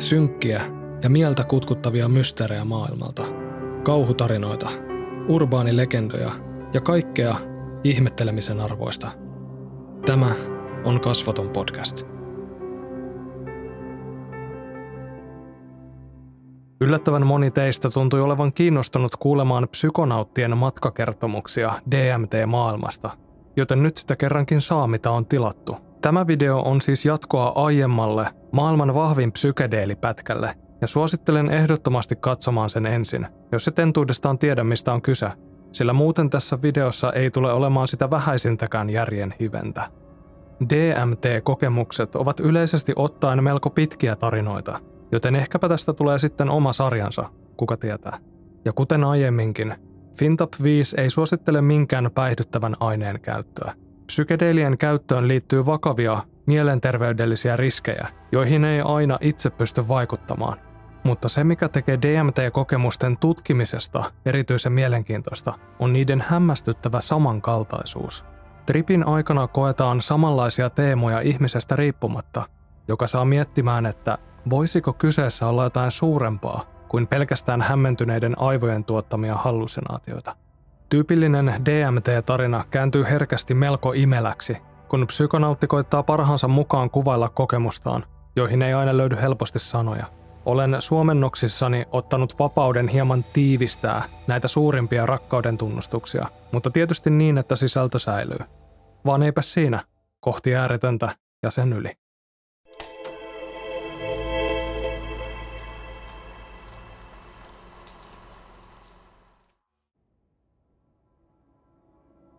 Synkkiä ja mieltä kutkuttavia mysteerejä maailmalta, kauhutarinoita, urbaanilegendoja ja kaikkea ihmettelemisen arvoista. Tämä on Kasvaton podcast. Yllättävän moni teistä tuntui olevan kiinnostunut kuulemaan psykonauttien matkakertomuksia DMT-maailmasta, joten nyt sitä kerrankin saa mitä on tilattu – Tämä video on siis jatkoa aiemmalle maailman vahvin psykedeelipätkälle, ja suosittelen ehdottomasti katsomaan sen ensin, jos et entuudestaan tiedä mistä on kyse, sillä muuten tässä videossa ei tule olemaan sitä vähäisintäkään järjen hiventä. DMT-kokemukset ovat yleisesti ottaen melko pitkiä tarinoita, joten ehkäpä tästä tulee sitten oma sarjansa, kuka tietää. Ja kuten aiemminkin, Fintap 5 ei suosittele minkään päihdyttävän aineen käyttöä. Psykedeelien käyttöön liittyy vakavia mielenterveydellisiä riskejä, joihin ei aina itse pysty vaikuttamaan. Mutta se, mikä tekee DMT-kokemusten tutkimisesta erityisen mielenkiintoista, on niiden hämmästyttävä samankaltaisuus. Tripin aikana koetaan samanlaisia teemoja ihmisestä riippumatta, joka saa miettimään, että voisiko kyseessä olla jotain suurempaa kuin pelkästään hämmentyneiden aivojen tuottamia hallusinaatioita. Tyypillinen DMT-tarina kääntyy herkästi melko imeläksi, kun psykonautti koittaa parhaansa mukaan kuvailla kokemustaan, joihin ei aina löydy helposti sanoja. Olen suomennoksissani ottanut vapauden hieman tiivistää näitä suurimpia rakkauden tunnustuksia, mutta tietysti niin, että sisältö säilyy. Vaan eipä siinä, kohti ääretöntä ja sen yli.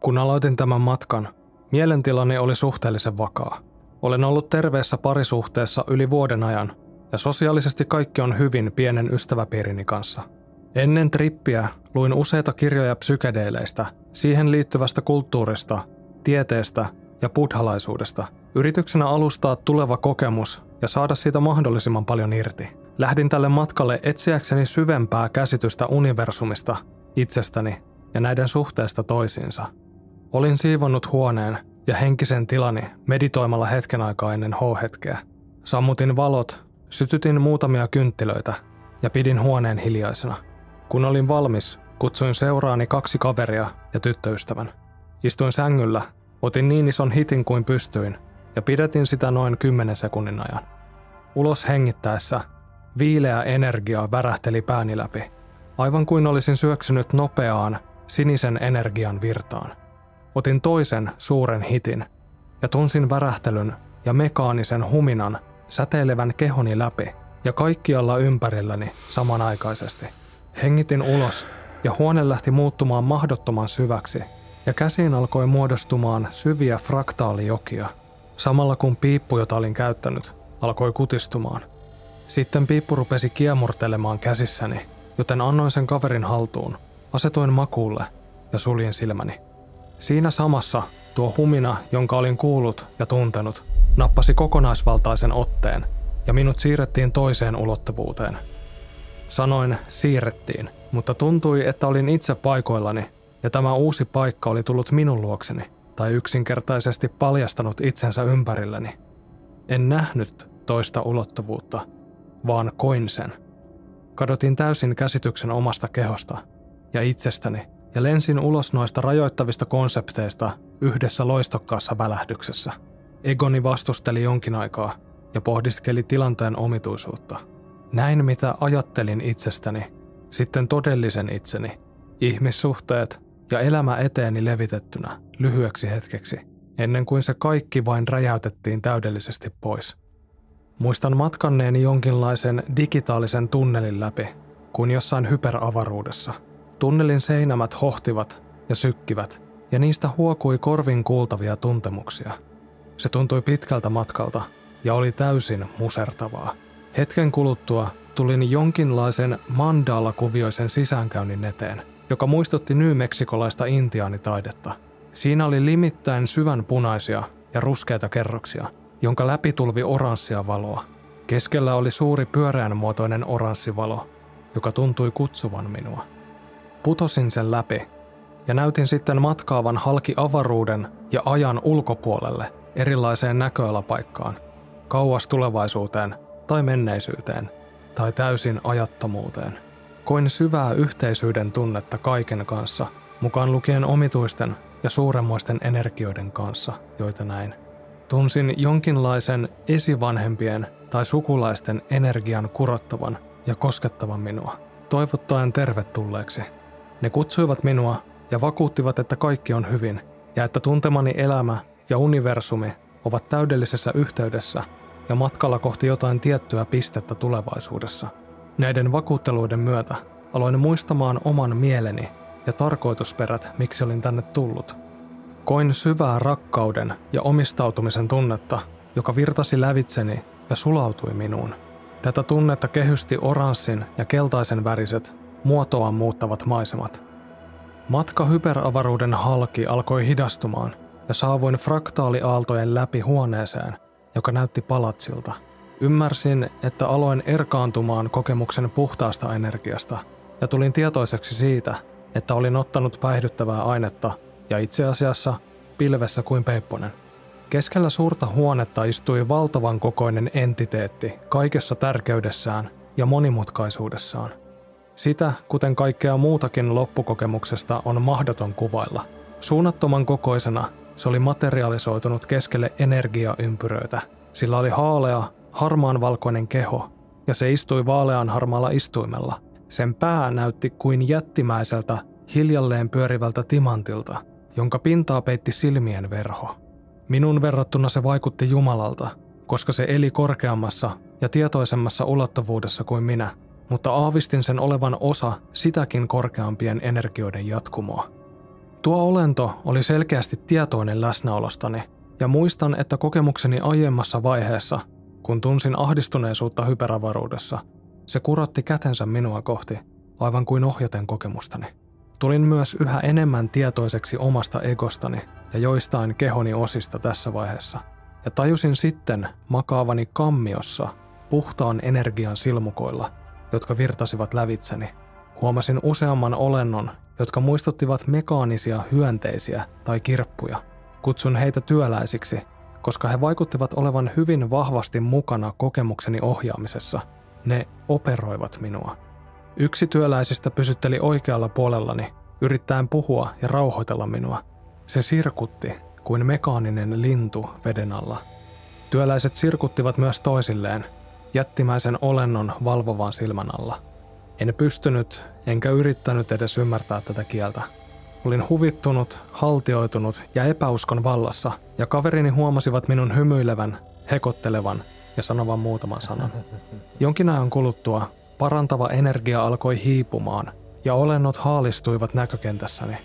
Kun aloitin tämän matkan, mielentilani oli suhteellisen vakaa. Olen ollut terveessä parisuhteessa yli vuoden ajan, ja sosiaalisesti kaikki on hyvin pienen ystäväpiirini kanssa. Ennen trippiä luin useita kirjoja psykedeileistä, siihen liittyvästä kulttuurista, tieteestä ja buddhalaisuudesta, yrityksenä alustaa tuleva kokemus ja saada siitä mahdollisimman paljon irti. Lähdin tälle matkalle etsiäkseni syvempää käsitystä universumista, itsestäni ja näiden suhteesta toisiinsa – Olin siivonnut huoneen ja henkisen tilani meditoimalla hetken aikaa ennen H-hetkeä. Sammutin valot, sytytin muutamia kynttilöitä ja pidin huoneen hiljaisena. Kun olin valmis, kutsuin seuraani kaksi kaveria ja tyttöystävän. Istuin sängyllä, otin niin ison hitin kuin pystyin ja pidetin sitä noin 10 sekunnin ajan. Ulos hengittäessä viileä energia värähteli pääni läpi, aivan kuin olisin syöksynyt nopeaan sinisen energian virtaan. Otin toisen suuren hitin ja tunsin värähtelyn ja mekaanisen huminan säteilevän kehoni läpi ja kaikkialla ympärilläni samanaikaisesti. Hengitin ulos ja huone lähti muuttumaan mahdottoman syväksi ja käsiin alkoi muodostumaan syviä fraktaalijokia, samalla kun piippu, jota olin käyttänyt, alkoi kutistumaan. Sitten piippu rupesi kiemurtelemaan käsissäni, joten annoin sen kaverin haltuun, asetuin makuulle ja suljin silmäni. Siinä samassa tuo humina, jonka olin kuullut ja tuntenut, nappasi kokonaisvaltaisen otteen ja minut siirrettiin toiseen ulottuvuuteen. Sanoin siirrettiin, mutta tuntui, että olin itse paikoillani ja tämä uusi paikka oli tullut minun luokseni tai yksinkertaisesti paljastanut itsensä ympärilleni. En nähnyt toista ulottuvuutta, vaan koin sen. Kadotin täysin käsityksen omasta kehosta ja itsestäni ja lensin ulos noista rajoittavista konsepteista yhdessä loistokkaassa välähdyksessä. Egoni vastusteli jonkin aikaa ja pohdiskeli tilanteen omituisuutta. Näin mitä ajattelin itsestäni, sitten todellisen itseni, ihmissuhteet ja elämä eteeni levitettynä lyhyeksi hetkeksi, ennen kuin se kaikki vain räjäytettiin täydellisesti pois. Muistan matkanneeni jonkinlaisen digitaalisen tunnelin läpi, kuin jossain hyperavaruudessa – Tunnelin seinämät hohtivat ja sykkivät, ja niistä huokui korvin kuultavia tuntemuksia. Se tuntui pitkältä matkalta ja oli täysin musertavaa. Hetken kuluttua tulin jonkinlaisen mandala-kuvioisen sisäänkäynnin eteen, joka muistutti nymeksikolaista intiaanitaidetta. Siinä oli limittäin syvän punaisia ja ruskeita kerroksia, jonka läpi tulvi oranssia valoa. Keskellä oli suuri pyöreän muotoinen oranssivalo, joka tuntui kutsuvan minua. Putosin sen läpi ja näytin sitten matkaavan halki avaruuden ja ajan ulkopuolelle erilaiseen näköalapaikkaan, kauas tulevaisuuteen tai menneisyyteen tai täysin ajattomuuteen. Koin syvää yhteisyyden tunnetta kaiken kanssa, mukaan lukien omituisten ja suuremmoisten energioiden kanssa, joita näin. Tunsin jonkinlaisen esivanhempien tai sukulaisten energian kurottavan ja koskettavan minua, toivottaen tervetulleeksi. Ne kutsuivat minua ja vakuuttivat, että kaikki on hyvin ja että tuntemani elämä ja universumi ovat täydellisessä yhteydessä ja matkalla kohti jotain tiettyä pistettä tulevaisuudessa. Näiden vakuutteluiden myötä aloin muistamaan oman mieleni ja tarkoitusperät, miksi olin tänne tullut. Koin syvää rakkauden ja omistautumisen tunnetta, joka virtasi lävitseni ja sulautui minuun. Tätä tunnetta kehysti oranssin ja keltaisen väriset, muotoaan muuttavat maisemat. Matka hyperavaruuden halki alkoi hidastumaan ja saavuin fraktaaliaaltojen läpi huoneeseen, joka näytti palatsilta. Ymmärsin, että aloin erkaantumaan kokemuksen puhtaasta energiasta ja tulin tietoiseksi siitä, että olin ottanut päihdyttävää ainetta ja itse asiassa pilvessä kuin peipponen. Keskellä suurta huonetta istui valtavan kokoinen entiteetti kaikessa tärkeydessään ja monimutkaisuudessaan. Sitä, kuten kaikkea muutakin loppukokemuksesta, on mahdoton kuvailla. Suunnattoman kokoisena se oli materialisoitunut keskelle energiaympyröitä. Sillä oli haalea, harmaanvalkoinen keho, ja se istui vaalean harmaalla istuimella. Sen pää näytti kuin jättimäiseltä, hiljalleen pyörivältä timantilta, jonka pintaa peitti silmien verho. Minun verrattuna se vaikutti Jumalalta, koska se eli korkeammassa ja tietoisemmassa ulottuvuudessa kuin minä, mutta aavistin sen olevan osa sitäkin korkeampien energioiden jatkumoa. Tuo olento oli selkeästi tietoinen läsnäolostani, ja muistan, että kokemukseni aiemmassa vaiheessa, kun tunsin ahdistuneisuutta hyperavaruudessa, se kurotti kätensä minua kohti, aivan kuin ohjaten kokemustani. Tulin myös yhä enemmän tietoiseksi omasta egostani ja joistain kehoni osista tässä vaiheessa, ja tajusin sitten makaavani kammiossa puhtaan energian silmukoilla, jotka virtasivat lävitseni. Huomasin useamman olennon, jotka muistuttivat mekaanisia hyönteisiä tai kirppuja. Kutsun heitä työläisiksi, koska he vaikuttivat olevan hyvin vahvasti mukana kokemukseni ohjaamisessa. Ne operoivat minua. Yksi työläisistä pysytteli oikealla puolellani, yrittäen puhua ja rauhoitella minua. Se sirkutti kuin mekaaninen lintu veden alla. Työläiset sirkuttivat myös toisilleen, jättimäisen olennon valvovan silmän alla. En pystynyt enkä yrittänyt edes ymmärtää tätä kieltä. Olin huvittunut, haltioitunut ja epäuskon vallassa, ja kaverini huomasivat minun hymyilevän, hekottelevan ja sanovan muutaman sanan. Jonkin ajan kuluttua parantava energia alkoi hiipumaan, ja olennot haalistuivat näkökentässäni.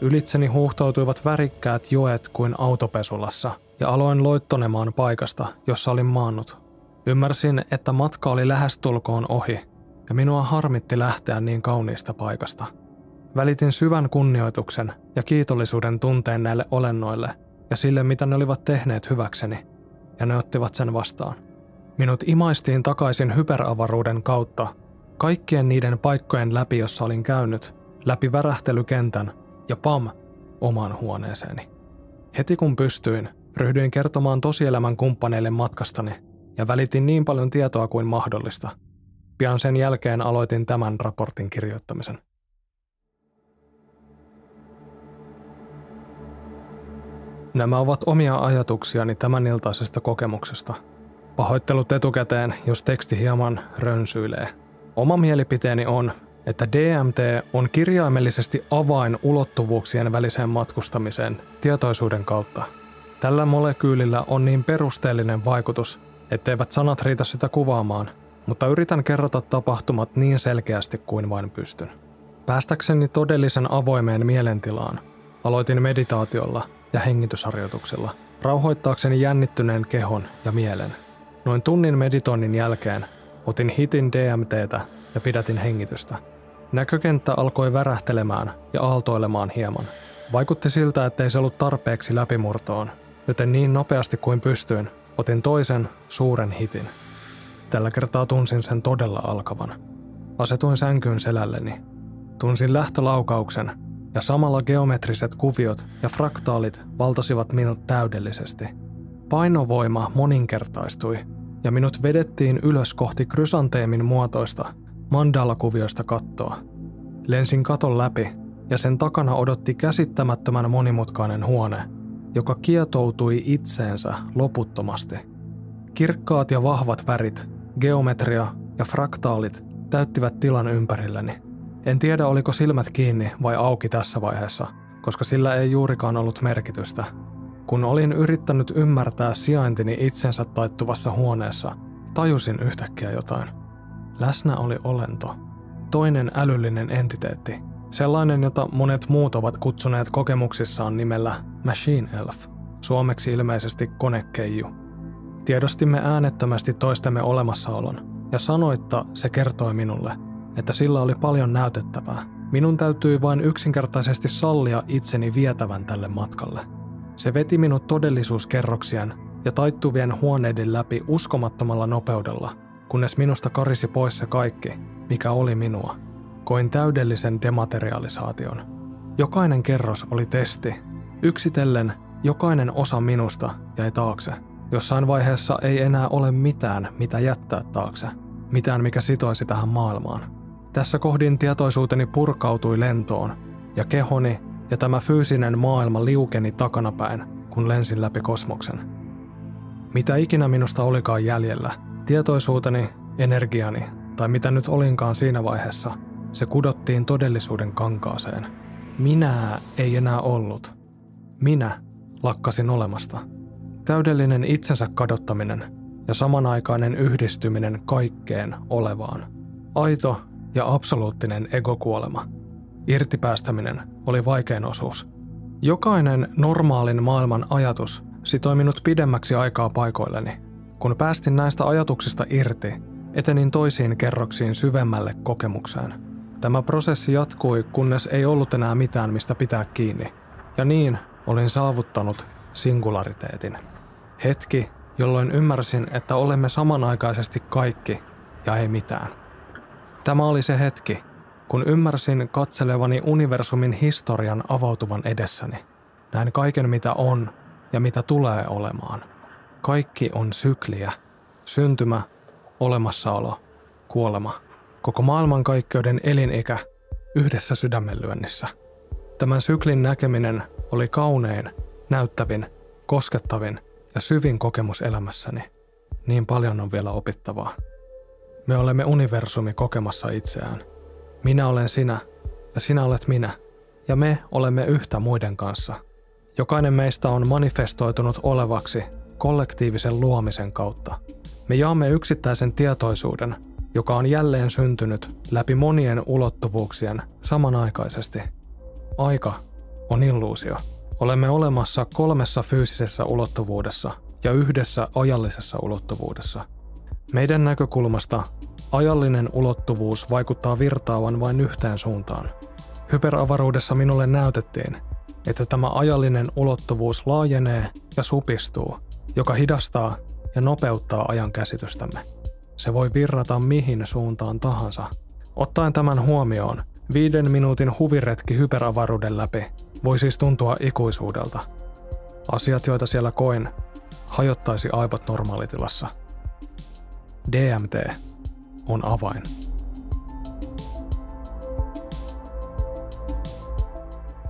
Ylitseni huuhtoutuivat värikkäät joet kuin autopesulassa, ja aloin loittonemaan paikasta, jossa olin maannut. Ymmärsin, että matka oli lähestulkoon ohi, ja minua harmitti lähteä niin kauniista paikasta. Välitin syvän kunnioituksen ja kiitollisuuden tunteen näille olennoille ja sille, mitä ne olivat tehneet hyväkseni, ja ne ottivat sen vastaan. Minut imaistiin takaisin hyperavaruuden kautta, kaikkien niiden paikkojen läpi, jossa olin käynyt, läpi värähtelykentän ja pam, omaan huoneeseeni. Heti kun pystyin, ryhdyin kertomaan tosielämän kumppaneille matkastani ja välitin niin paljon tietoa kuin mahdollista – Pian sen jälkeen aloitin tämän raportin kirjoittamisen. Nämä ovat omia ajatuksiani tämän iltaisesta kokemuksesta. Pahoittelut etukäteen, jos teksti hieman rönsyilee. Oma mielipiteeni on, että DMT on kirjaimellisesti avain ulottuvuuksien väliseen matkustamiseen tietoisuuden kautta. Tällä molekyylillä on niin perusteellinen vaikutus, etteivät sanat riitä sitä kuvaamaan – mutta yritän kerrota tapahtumat niin selkeästi kuin vain pystyn. Päästäkseni todellisen avoimeen mielentilaan, aloitin meditaatiolla ja hengitysharjoituksilla, rauhoittaakseni jännittyneen kehon ja mielen. Noin tunnin meditoinnin jälkeen otin hitin DMTtä ja pidätin hengitystä. Näkökenttä alkoi värähtelemään ja aaltoilemaan hieman. Vaikutti siltä, ettei se ollut tarpeeksi läpimurtoon, joten niin nopeasti kuin pystyin, otin toisen suuren hitin – Tällä kertaa tunsin sen todella alkavan. Asetuin sänkyyn selälleni. Tunsin lähtölaukauksen ja samalla geometriset kuviot ja fraktaalit valtasivat minut täydellisesti. Painovoima moninkertaistui ja minut vedettiin ylös kohti krysanteemin muotoista mandala-kuvioista kattoa. Lensin katon läpi ja sen takana odotti käsittämättömän monimutkainen huone, joka kietoutui itseensä loputtomasti. Kirkkaat ja vahvat värit, geometria ja fraktaalit täyttivät tilan ympärilläni. En tiedä oliko silmät kiinni vai auki tässä vaiheessa, koska sillä ei juurikaan ollut merkitystä. Kun olin yrittänyt ymmärtää sijaintini itsensä taittuvassa huoneessa, tajusin yhtäkkiä jotain. Läsnä oli olento. Toinen älyllinen entiteetti. Sellainen, jota monet muut ovat kutsuneet kokemuksissaan nimellä Machine Elf. Suomeksi ilmeisesti konekeiju. Tiedostimme äänettömästi toistemme olemassaolon, ja sanoitta se kertoi minulle, että sillä oli paljon näytettävää. Minun täytyi vain yksinkertaisesti sallia itseni vietävän tälle matkalle. Se veti minut todellisuuskerroksien ja taittuvien huoneiden läpi uskomattomalla nopeudella, kunnes minusta karisi pois se kaikki, mikä oli minua. Koin täydellisen dematerialisaation. Jokainen kerros oli testi. Yksitellen jokainen osa minusta jäi taakse. Jossain vaiheessa ei enää ole mitään, mitä jättää taakse. Mitään, mikä sitoisi tähän maailmaan. Tässä kohdin tietoisuuteni purkautui lentoon, ja kehoni ja tämä fyysinen maailma liukeni takanapäin, kun lensin läpi kosmoksen. Mitä ikinä minusta olikaan jäljellä, tietoisuuteni, energiani tai mitä nyt olinkaan siinä vaiheessa, se kudottiin todellisuuden kankaaseen. Minä ei enää ollut. Minä lakkasin olemasta. Täydellinen itsensä kadottaminen ja samanaikainen yhdistyminen kaikkeen olevaan. Aito ja absoluuttinen egokuolema. Irtipäästäminen oli vaikein osuus. Jokainen normaalin maailman ajatus sitoi minut pidemmäksi aikaa paikoilleni. Kun päästin näistä ajatuksista irti, etenin toisiin kerroksiin syvemmälle kokemukseen. Tämä prosessi jatkui, kunnes ei ollut enää mitään, mistä pitää kiinni. Ja niin olin saavuttanut singulariteetin. Hetki, jolloin ymmärsin, että olemme samanaikaisesti kaikki ja ei mitään. Tämä oli se hetki, kun ymmärsin katselevani universumin historian avautuvan edessäni. Näin kaiken mitä on ja mitä tulee olemaan. Kaikki on sykliä. Syntymä, olemassaolo, kuolema. Koko maailmankaikkeuden elinikä yhdessä sydämenlyönnissä. Tämän syklin näkeminen oli kaunein, näyttävin, koskettavin ja syvin kokemus elämässäni. Niin paljon on vielä opittavaa. Me olemme universumi kokemassa itseään. Minä olen sinä ja sinä olet minä ja me olemme yhtä muiden kanssa. Jokainen meistä on manifestoitunut olevaksi kollektiivisen luomisen kautta. Me jaamme yksittäisen tietoisuuden, joka on jälleen syntynyt läpi monien ulottuvuuksien samanaikaisesti. Aika on illuusio. Olemme olemassa kolmessa fyysisessä ulottuvuudessa ja yhdessä ajallisessa ulottuvuudessa. Meidän näkökulmasta ajallinen ulottuvuus vaikuttaa virtaavan vain yhteen suuntaan. Hyperavaruudessa minulle näytettiin, että tämä ajallinen ulottuvuus laajenee ja supistuu, joka hidastaa ja nopeuttaa ajan käsitystämme. Se voi virrata mihin suuntaan tahansa. Ottaen tämän huomioon, viiden minuutin huviretki hyperavaruuden läpi voi siis tuntua ikuisuudelta. Asiat, joita siellä koin, hajottaisi aivot normaalitilassa. DMT on avain.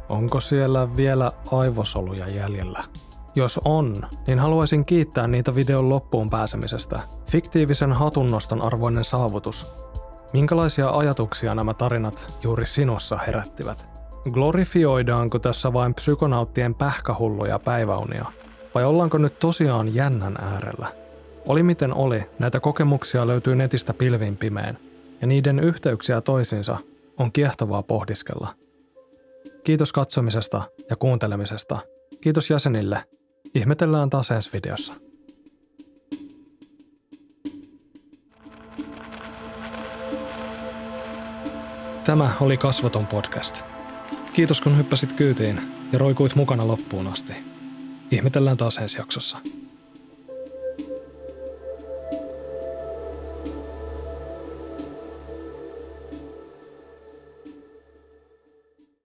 Onko siellä vielä aivosoluja jäljellä? Jos on, niin haluaisin kiittää niitä videon loppuun pääsemisestä. Fiktiivisen hatunnoston arvoinen saavutus. Minkälaisia ajatuksia nämä tarinat juuri sinussa herättivät? Glorifioidaanko tässä vain psykonauttien pähkähulluja päiväunia? Vai ollaanko nyt tosiaan jännän äärellä? Oli miten oli, näitä kokemuksia löytyy netistä pilvin pimeän, ja niiden yhteyksiä toisiinsa on kiehtovaa pohdiskella. Kiitos katsomisesta ja kuuntelemisesta. Kiitos jäsenille. Ihmetellään taas ensi videossa. Tämä oli Kasvoton podcast. Kiitos kun hyppäsit kyytiin ja roikuit mukana loppuun asti. Ihmetellään taas ensi jaksossa.